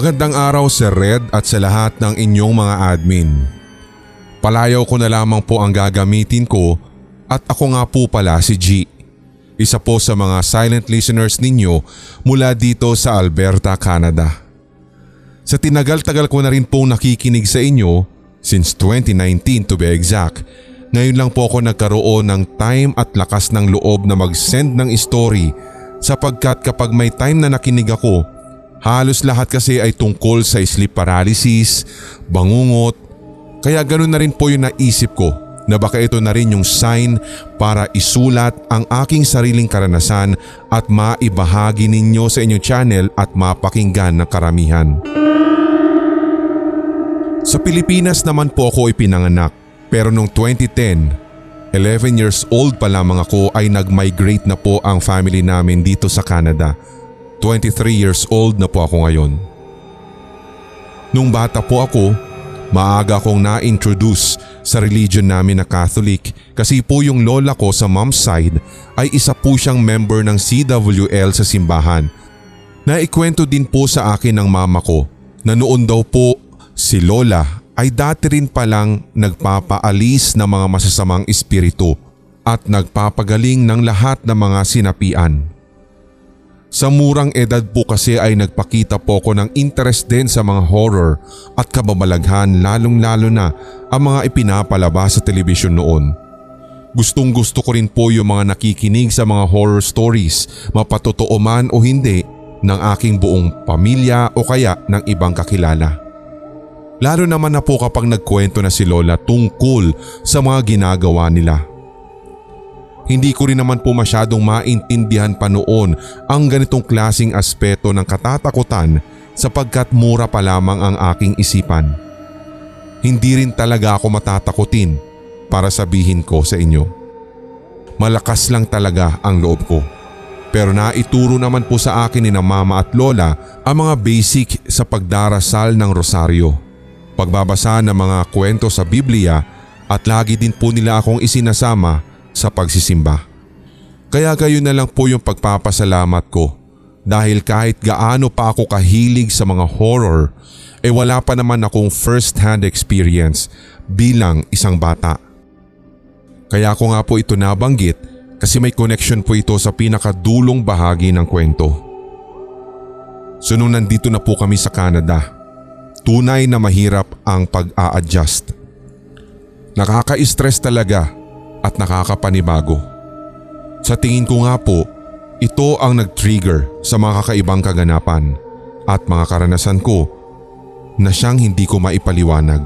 Magandang araw Sir Red at sa lahat ng inyong mga admin. Palayaw ko na lamang po ang gagamitin ko at ako nga po pala si G. Isa po sa mga silent listeners ninyo mula dito sa Alberta, Canada. Sa tinagal-tagal ko na rin pong nakikinig sa inyo, since 2019 to be exact, ngayon lang po ako nagkaroon ng time at lakas ng loob na mag-send ng story sapagkat kapag may time na nakinig ako, Halos lahat kasi ay tungkol sa sleep paralysis, bangungot, kaya ganoon na rin po yung naisip ko na baka ito na rin yung sign para isulat ang aking sariling karanasan at maibahagi ninyo sa inyong channel at mapakinggan ng karamihan. Sa Pilipinas naman po ako ipinanganak pero noong 2010, 11 years old pa lamang ako ay nag-migrate na po ang family namin dito sa Canada 23 years old na po ako ngayon. Nung bata po ako, maaga akong na-introduce sa religion namin na Catholic kasi po yung lola ko sa mom's side ay isa po siyang member ng CWL sa simbahan. Naikwento din po sa akin ng mama ko na noon daw po si lola ay dati rin palang nagpapaalis ng mga masasamang espiritu at nagpapagaling ng lahat ng mga sinapian. Sa murang edad po kasi ay nagpakita po ko ng interest din sa mga horror at kababalaghan lalong lalo na ang mga ipinapalabas sa telebisyon noon. Gustong gusto ko rin po yung mga nakikinig sa mga horror stories, mapatotoo man o hindi, ng aking buong pamilya o kaya ng ibang kakilala. Lalo naman na po kapag nagkwento na si Lola tungkol sa mga ginagawa nila. Hindi ko rin naman po masyadong maintindihan pa noon ang ganitong klasing aspeto ng katatakutan sapagkat mura pa lamang ang aking isipan. Hindi rin talaga ako matatakutin para sabihin ko sa inyo. Malakas lang talaga ang loob ko. Pero naituro naman po sa akin ni na mama at lola ang mga basic sa pagdarasal ng rosaryo. Pagbabasa ng mga kwento sa Biblia at lagi din po nila akong isinasama sa pagsisimba. Kaya gayon na lang po yung pagpapasalamat ko dahil kahit gaano pa ako kahilig sa mga horror eh wala pa naman akong first hand experience bilang isang bata. Kaya ako nga po ito nabanggit kasi may connection po ito sa pinakadulong bahagi ng kwento. So nung nandito na po kami sa Canada, tunay na mahirap ang pag-a-adjust. Nakaka-stress talaga at nakakapanibago. Sa tingin ko nga po, ito ang nag-trigger sa mga kakaibang kaganapan at mga karanasan ko na siyang hindi ko maipaliwanag.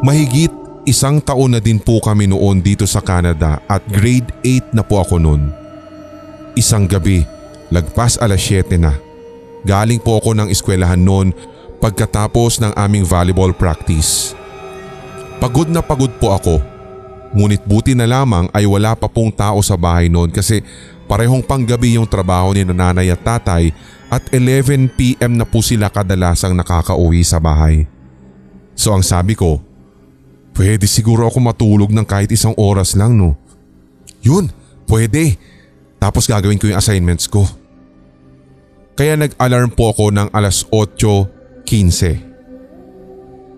Mahigit isang taon na din po kami noon dito sa Canada at grade 8 na po ako noon. Isang gabi, lagpas alas 7 na. Galing po ako ng eskwelahan noon pagkatapos ng aming volleyball practice. Pagod na pagod po ako. Ngunit buti na lamang ay wala pa pong tao sa bahay noon kasi parehong panggabi yung trabaho ni nanay at tatay at 11pm na po sila kadalasang nakakauwi sa bahay. So ang sabi ko, pwede siguro ako matulog ng kahit isang oras lang no. Yun, pwede. Tapos gagawin ko yung assignments ko. Kaya nag-alarm po ako ng alas 8.15.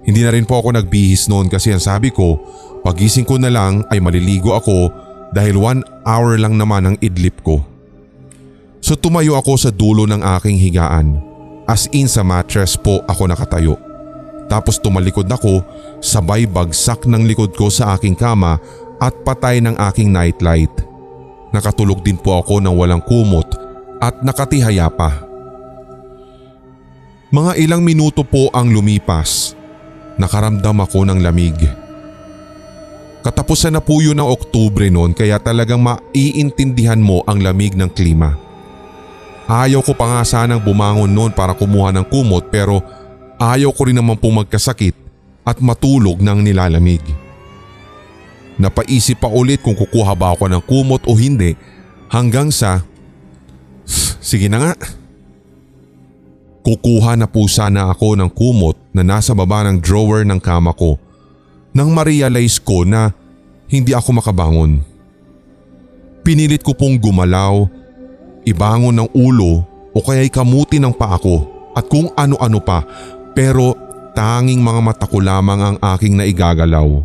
Hindi na rin po ako nagbihis noon kasi ang sabi ko, pagising ko na lang ay maliligo ako dahil one hour lang naman ang idlip ko. So tumayo ako sa dulo ng aking higaan. As in sa mattress po ako nakatayo. Tapos tumalikod ako, sabay bagsak ng likod ko sa aking kama at patay ng aking nightlight. Nakatulog din po ako ng walang kumot at nakatihaya pa. Mga ilang minuto po ang lumipas nakaramdam ako ng lamig. Katapusan na po yun ng Oktubre noon kaya talagang maiintindihan mo ang lamig ng klima. Ayaw ko pa nga sanang bumangon noon para kumuha ng kumot pero ayaw ko rin naman pong magkasakit at matulog ng nilalamig. Napaisip pa ulit kung kukuha ba ako ng kumot o hindi hanggang sa sige na nga Kukuha na po sana ako ng kumot na nasa baba ng drawer ng kama ko nang ma-realize ko na hindi ako makabangon. Pinilit ko pong gumalaw, ibangon ng ulo o kaya'y kamuti ng paa ko at kung ano-ano pa pero tanging mga mata ko lamang ang aking naigagalaw.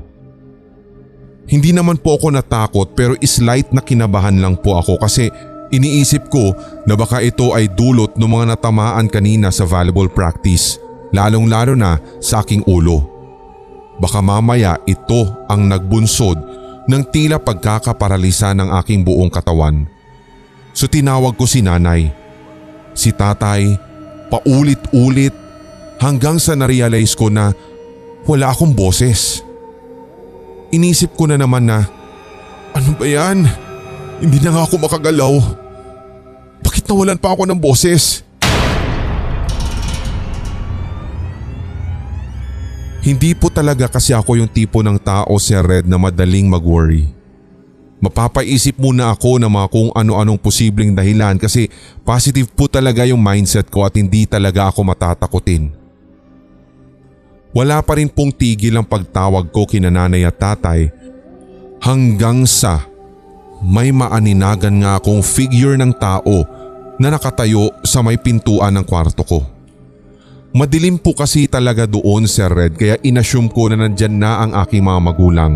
Hindi naman po ako natakot pero slight na kinabahan lang po ako kasi iniisip ko na baka ito ay dulot ng mga natamaan kanina sa volleyball practice lalong lalo na sa aking ulo. Baka mamaya ito ang nagbunsod ng tila pagkakaparalisa ng aking buong katawan. So tinawag ko si nanay. Si tatay, paulit-ulit hanggang sa narealize ko na wala akong boses. Inisip ko na naman na, ano ba yan? Hindi na nga ako makagalaw. Bakit nawalan pa ako ng boses? Hindi po talaga kasi ako yung tipo ng tao si Red na madaling mag-worry. Mapapaisip muna ako ng mga kung ano-anong posibleng dahilan kasi positive po talaga yung mindset ko at hindi talaga ako matatakutin. Wala pa rin pong tigil ang pagtawag ko kina nanay at tatay hanggang sa may maaninagan nga akong figure ng tao na nakatayo sa may pintuan ng kwarto ko. Madilim po kasi talaga doon Sir Red kaya inassume ko na nandyan na ang aking mga magulang.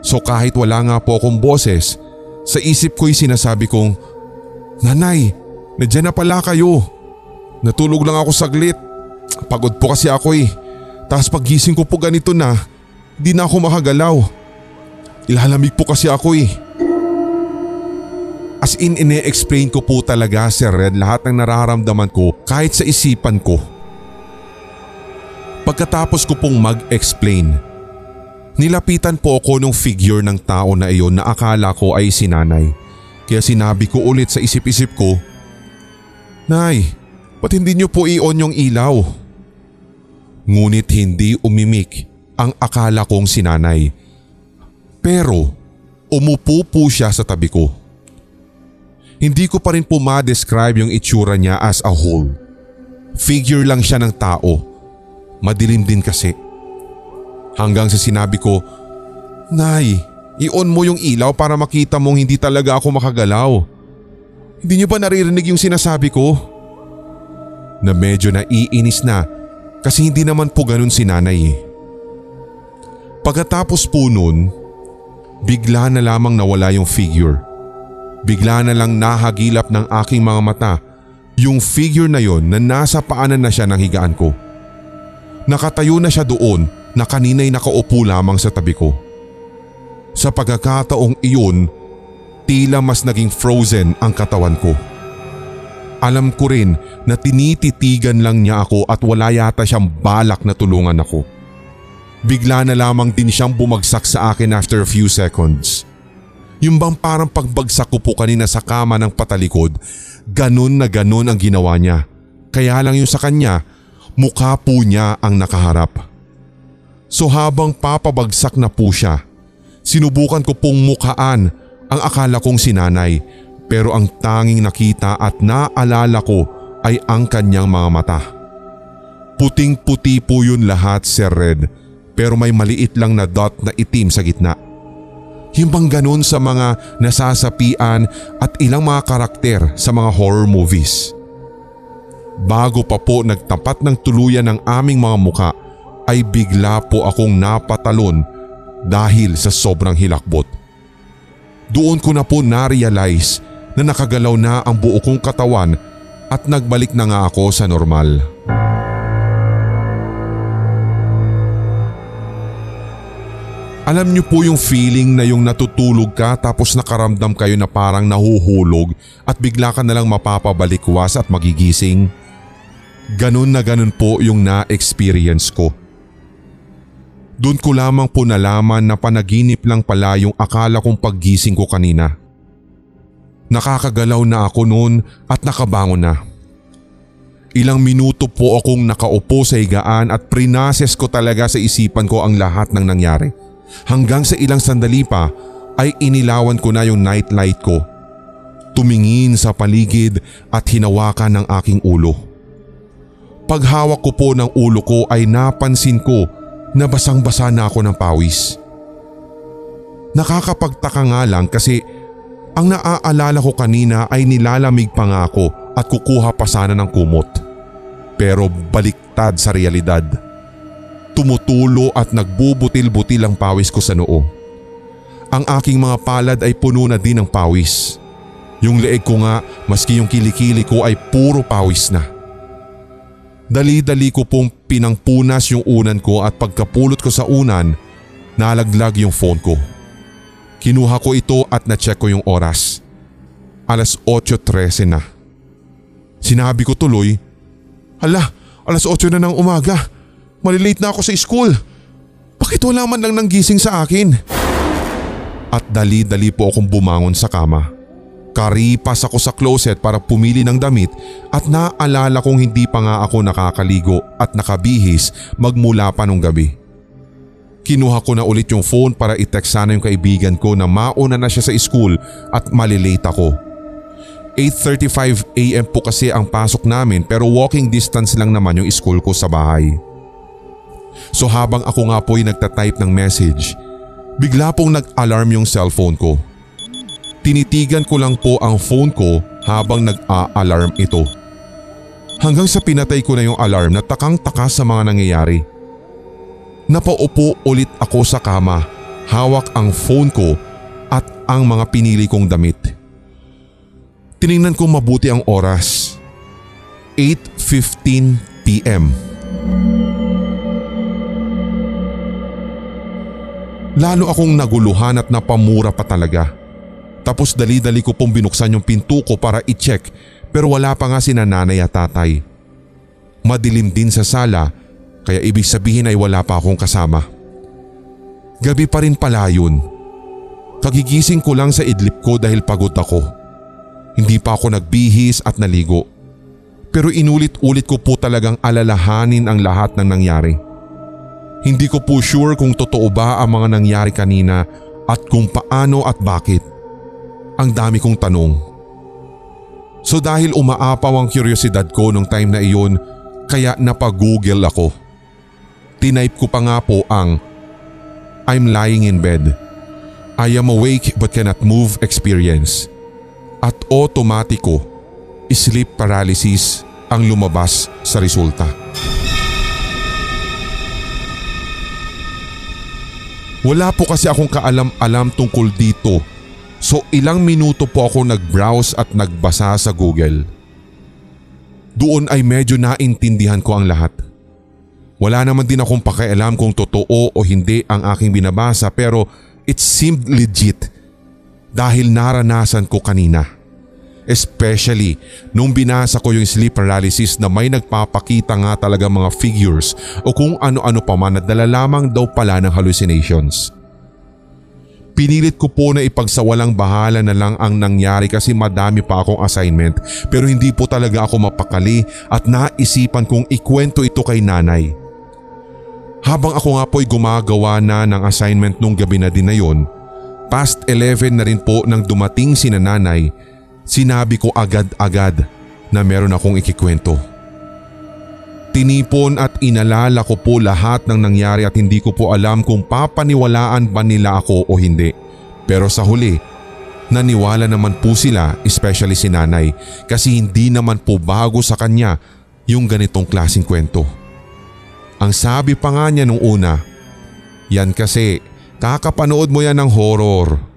So kahit wala nga po akong boses, sa isip ko'y sinasabi kong, Nanay, nandyan na pala kayo. Natulog lang ako saglit. Pagod po kasi ako eh. Tapos pagising ko po ganito na, di na ako makagalaw. Ilalamig po kasi ako eh. As in ine-explain ko po talaga Sir Red lahat ng nararamdaman ko kahit sa isipan ko. Pagkatapos ko pong mag-explain, nilapitan po ako ng figure ng tao na iyon na akala ko ay si nanay. Kaya sinabi ko ulit sa isip-isip ko, Nay, ba't hindi niyo po i-on yung ilaw? Ngunit hindi umimik ang akala kong sinanay. Pero umupo po siya sa tabi ko. Hindi ko pa rin po ma-describe yung itsura niya as a whole. Figure lang siya ng tao. Madilim din kasi. Hanggang sa sinabi ko, Nay, i-on mo yung ilaw para makita mong hindi talaga ako makagalaw. Hindi niyo ba naririnig yung sinasabi ko? Na medyo naiinis na kasi hindi naman po ganun si nanay. Pagkatapos po nun, bigla na lamang nawala yung figure. Bigla na lang nahagilap ng aking mga mata yung figure na yon na nasa paanan na siya ng higaan ko. Nakatayo na siya doon na kanina'y nakaupo lamang sa tabi ko. Sa pagkakataong iyon, tila mas naging frozen ang katawan ko. Alam ko rin na tinititigan lang niya ako at wala yata siyang balak na tulungan ako. Bigla na lamang din siyang bumagsak sa akin after a few seconds. Yung bang parang pagbagsak ko po kanina sa kama ng patalikod, ganun na ganun ang ginawa niya. Kaya lang yung sa kanya, mukha po niya ang nakaharap. So habang papabagsak na po siya, sinubukan ko pong mukhaan ang akala kong sinanay pero ang tanging nakita at naalala ko ay ang kanyang mga mata. Puting puti po yun lahat Sir Red pero may maliit lang na dot na itim sa gitna. Yung bang ganun sa mga nasasapian at ilang mga karakter sa mga horror movies. Bago pa po nagtapat ng tuluyan ng aming mga muka ay bigla po akong napatalon dahil sa sobrang hilakbot. Doon ko na po na-realize na nakagalaw na ang buo kong katawan at nagbalik na nga ako sa normal. Alam niyo po yung feeling na yung natutulog ka tapos nakaramdam kayo na parang nahuhulog at bigla ka nalang mapapabalikwas at magigising? Ganun na ganun po yung na-experience ko. Doon ko lamang po nalaman na panaginip lang pala yung akala kong paggising ko kanina. Nakakagalaw na ako noon at nakabangon na. Ilang minuto po akong nakaupo sa higaan at prinases ko talaga sa isipan ko ang lahat ng nangyari. Hanggang sa ilang sandali pa ay inilawan ko na yung nightlight ko. Tumingin sa paligid at hinawakan ng aking ulo. Paghawak ko po ng ulo ko ay napansin ko na basang-basa na ako ng pawis. Nakakapagtaka nga lang kasi ang naaalala ko kanina ay nilalamig pa nga ako at kukuha pa sana ng kumot. Pero baliktad sa realidad. Tumutulo at nagbubutil-butil ang pawis ko sa noo. Ang aking mga palad ay puno na din ng pawis. Yung leeg ko nga maski yung kilikili ko ay puro pawis na. Dali-dali ko pong pinangpunas yung unan ko at pagkapulot ko sa unan, nalaglag yung phone ko. Kinuha ko ito at na-check ko yung oras. Alas 8.13 na. Sinabi ko tuloy, Hala, alas 8 na ng umaga. Malilate na ako sa school. Bakit wala man lang nang gising sa akin? At dali-dali po akong bumangon sa kama. Karipas ako sa closet para pumili ng damit at naalala kong hindi pa nga ako nakakaligo at nakabihis magmula pa nung gabi. Kinuha ko na ulit yung phone para i-text sana yung kaibigan ko na mauna na siya sa school at malilate ako. 8.35am po kasi ang pasok namin pero walking distance lang naman yung school ko sa bahay. So habang ako nga po ay nagtatype ng message, bigla pong nag-alarm yung cellphone ko. Tinitigan ko lang po ang phone ko habang nag-a-alarm ito. Hanggang sa pinatay ko na yung alarm na takang-taka sa mga nangyayari. Napaupo ulit ako sa kama, hawak ang phone ko at ang mga pinili kong damit. Tiningnan ko mabuti ang oras. 8.15pm. Lalo akong naguluhan at napamura pa talaga. Tapos dali-dali ko pong binuksan yung pinto ko para i-check pero wala pa nga si nanay at tatay. Madilim din sa sala kaya ibig sabihin ay wala pa akong kasama. Gabi pa rin pala yun. Kagigising ko lang sa idlip ko dahil pagod ako. Hindi pa ako nagbihis at naligo. Pero inulit-ulit ko po talagang alalahanin ang lahat ng nangyari. Hindi ko po sure kung totoo ba ang mga nangyari kanina at kung paano at bakit. Ang dami kong tanong. So dahil umaapaw ang curiosity ko nung time na iyon, kaya napag-google ako. Tinype ko pa nga po ang I'm lying in bed. I am awake but cannot move experience. At otomatiko, sleep paralysis ang lumabas sa resulta. Wala po kasi akong kaalam-alam tungkol dito so ilang minuto po ako nag-browse at nagbasa sa Google. Doon ay medyo naintindihan ko ang lahat. Wala naman din akong pakialam kung totoo o hindi ang aking binabasa pero it seemed legit dahil naranasan ko kanina. Especially nung binasa ko yung sleep paralysis na may nagpapakita nga talaga mga figures o kung ano-ano pa man na dala lamang daw pala ng hallucinations. Pinilit ko po na ipagsawalang bahala na lang ang nangyari kasi madami pa akong assignment pero hindi po talaga ako mapakali at naisipan kong ikwento ito kay nanay. Habang ako nga po'y gumagawa na ng assignment nung gabi na din na yon, past 11 na rin po nang dumating si nanay, sinabi ko agad-agad na meron akong ikikwento. Tinipon at inalala ko po lahat ng nangyari at hindi ko po alam kung papaniwalaan ba nila ako o hindi. Pero sa huli, naniwala naman po sila especially si nanay kasi hindi naman po bago sa kanya yung ganitong klasing kwento. Ang sabi pa nga niya nung una, yan kasi kakapanood mo yan ng horror.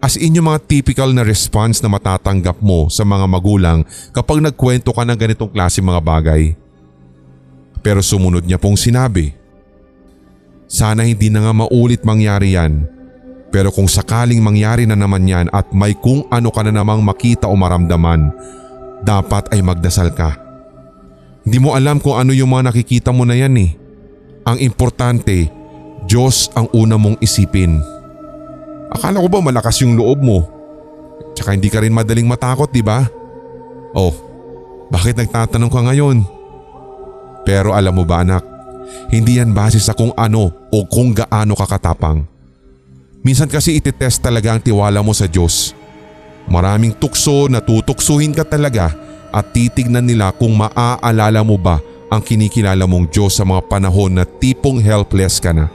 As in mga typical na response na matatanggap mo sa mga magulang kapag nagkwento ka ng ganitong klase mga bagay. Pero sumunod niya pong sinabi, Sana hindi na nga maulit mangyari yan. Pero kung sakaling mangyari na naman yan at may kung ano ka na namang makita o maramdaman, dapat ay magdasal ka. Hindi mo alam kung ano yung mga nakikita mo na yan eh. Ang importante, Diyos ang una mong isipin. Akala ko ba malakas yung loob mo? Tsaka hindi ka rin madaling matakot, di ba? Oh, bakit nagtatanong ka ngayon? Pero alam mo ba anak, hindi yan base sa kung ano o kung gaano kakatapang. Minsan kasi ititest talaga ang tiwala mo sa Diyos. Maraming tukso na tutuksuhin ka talaga at titignan nila kung maaalala mo ba ang kinikilala mong Diyos sa mga panahon na tipong helpless ka na.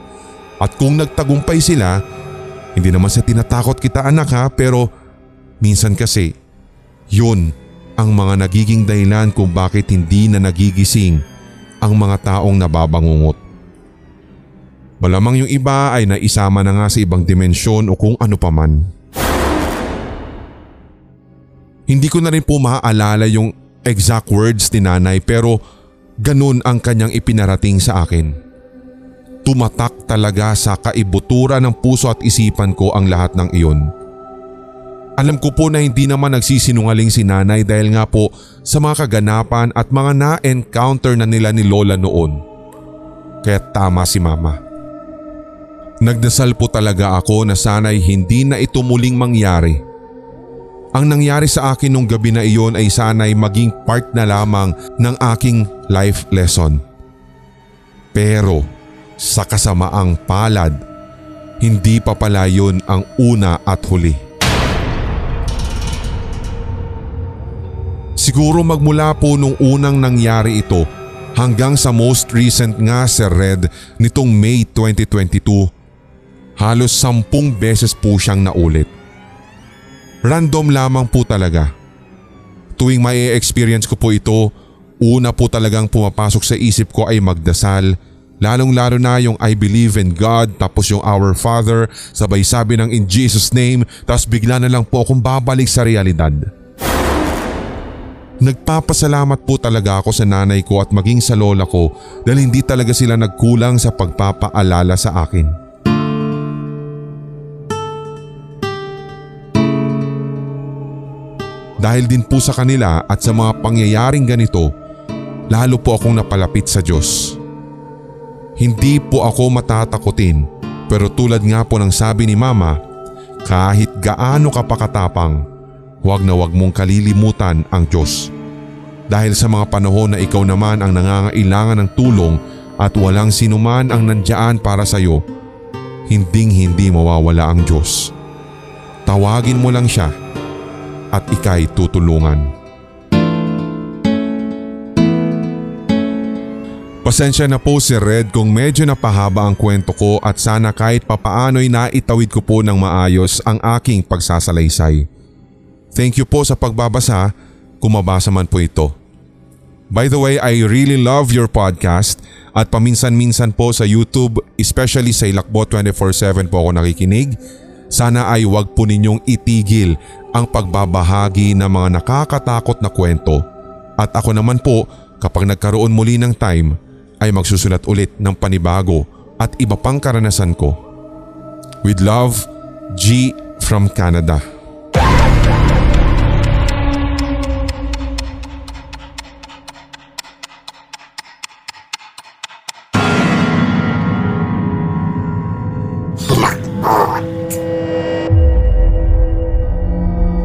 At kung nagtagumpay sila, hindi naman sa tinatakot kita anak ha pero minsan kasi yun ang mga nagiging dahilan kung bakit hindi na nagigising ang mga taong nababangungot. Malamang yung iba ay naisama na nga sa ibang dimensyon o kung ano paman. Hindi ko na rin po maaalala yung exact words ni nanay pero ganun ang kanyang ipinarating sa akin. Tumatak talaga sa kaibutura ng puso at isipan ko ang lahat ng iyon. Alam ko po na hindi naman nagsisinungaling si nanay dahil nga po sa mga kaganapan at mga na-encounter na nila ni Lola noon. Kaya tama si mama. Nagdasal po talaga ako na sana'y hindi na ito muling mangyari. Ang nangyari sa akin nung gabi na iyon ay sana'y maging part na lamang ng aking life lesson. Pero sa kasamaang palad, hindi pa pala yun ang una at huli. Siguro magmula po nung unang nangyari ito hanggang sa most recent nga Sir Red nitong May 2022 Halos sampung beses po siyang naulit. Random lamang po talaga. Tuwing may experience ko po ito, una po talagang pumapasok sa isip ko ay magdasal, lalong lalo na yung I believe in God tapos yung Our Father, sabay sabi ng in Jesus name, tapos bigla na lang po akong babalik sa realidad. Nagpapasalamat po talaga ako sa nanay ko at maging sa lola ko dahil hindi talaga sila nagkulang sa pagpapaalala sa akin. Dahil din po sa kanila at sa mga pangyayaring ganito, lalo po akong napalapit sa Diyos. Hindi po ako matatakotin pero tulad nga po ng sabi ni Mama, kahit gaano ka pakatapang, huwag na huwag mong kalilimutan ang Diyos. Dahil sa mga panahon na ikaw naman ang nangangailangan ng tulong at walang sinuman ang nandiyan para sa iyo, hinding hindi mawawala ang Diyos. Tawagin mo lang siya at ikay tutulungan. Pasensya na po si Red kung medyo napahaba ang kwento ko at sana kahit papaano'y naitawid ko po ng maayos ang aking pagsasalaysay. Thank you po sa pagbabasa kung mabasa man po ito. By the way, I really love your podcast at paminsan-minsan po sa YouTube, especially sa Ilakbo 24-7 po ako nakikinig. Sana ay wag po ninyong itigil ang pagbabahagi ng mga nakakatakot na kwento at ako naman po kapag nagkaroon muli ng time ay magsusulat ulit ng panibago at iba pang karanasan ko. With love, G from Canada.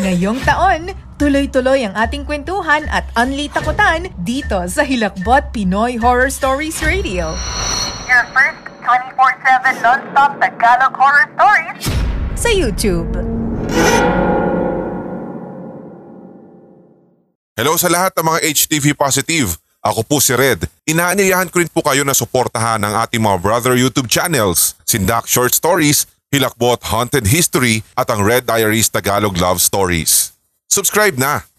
Ngayong taon, tuloy-tuloy ang ating kwentuhan at unli takutan dito sa Hilakbot Pinoy Horror Stories Radio. Your first 24-7 non-stop Tagalog horror stories sa YouTube. Hello sa lahat ng mga HTV Positive. Ako po si Red. Inaanyayahan ko rin po kayo na suportahan ang ating mga brother YouTube channels, Sindak Short Stories Hilakbot Haunted History at ang Red Diaries Tagalog Love Stories. Subscribe na!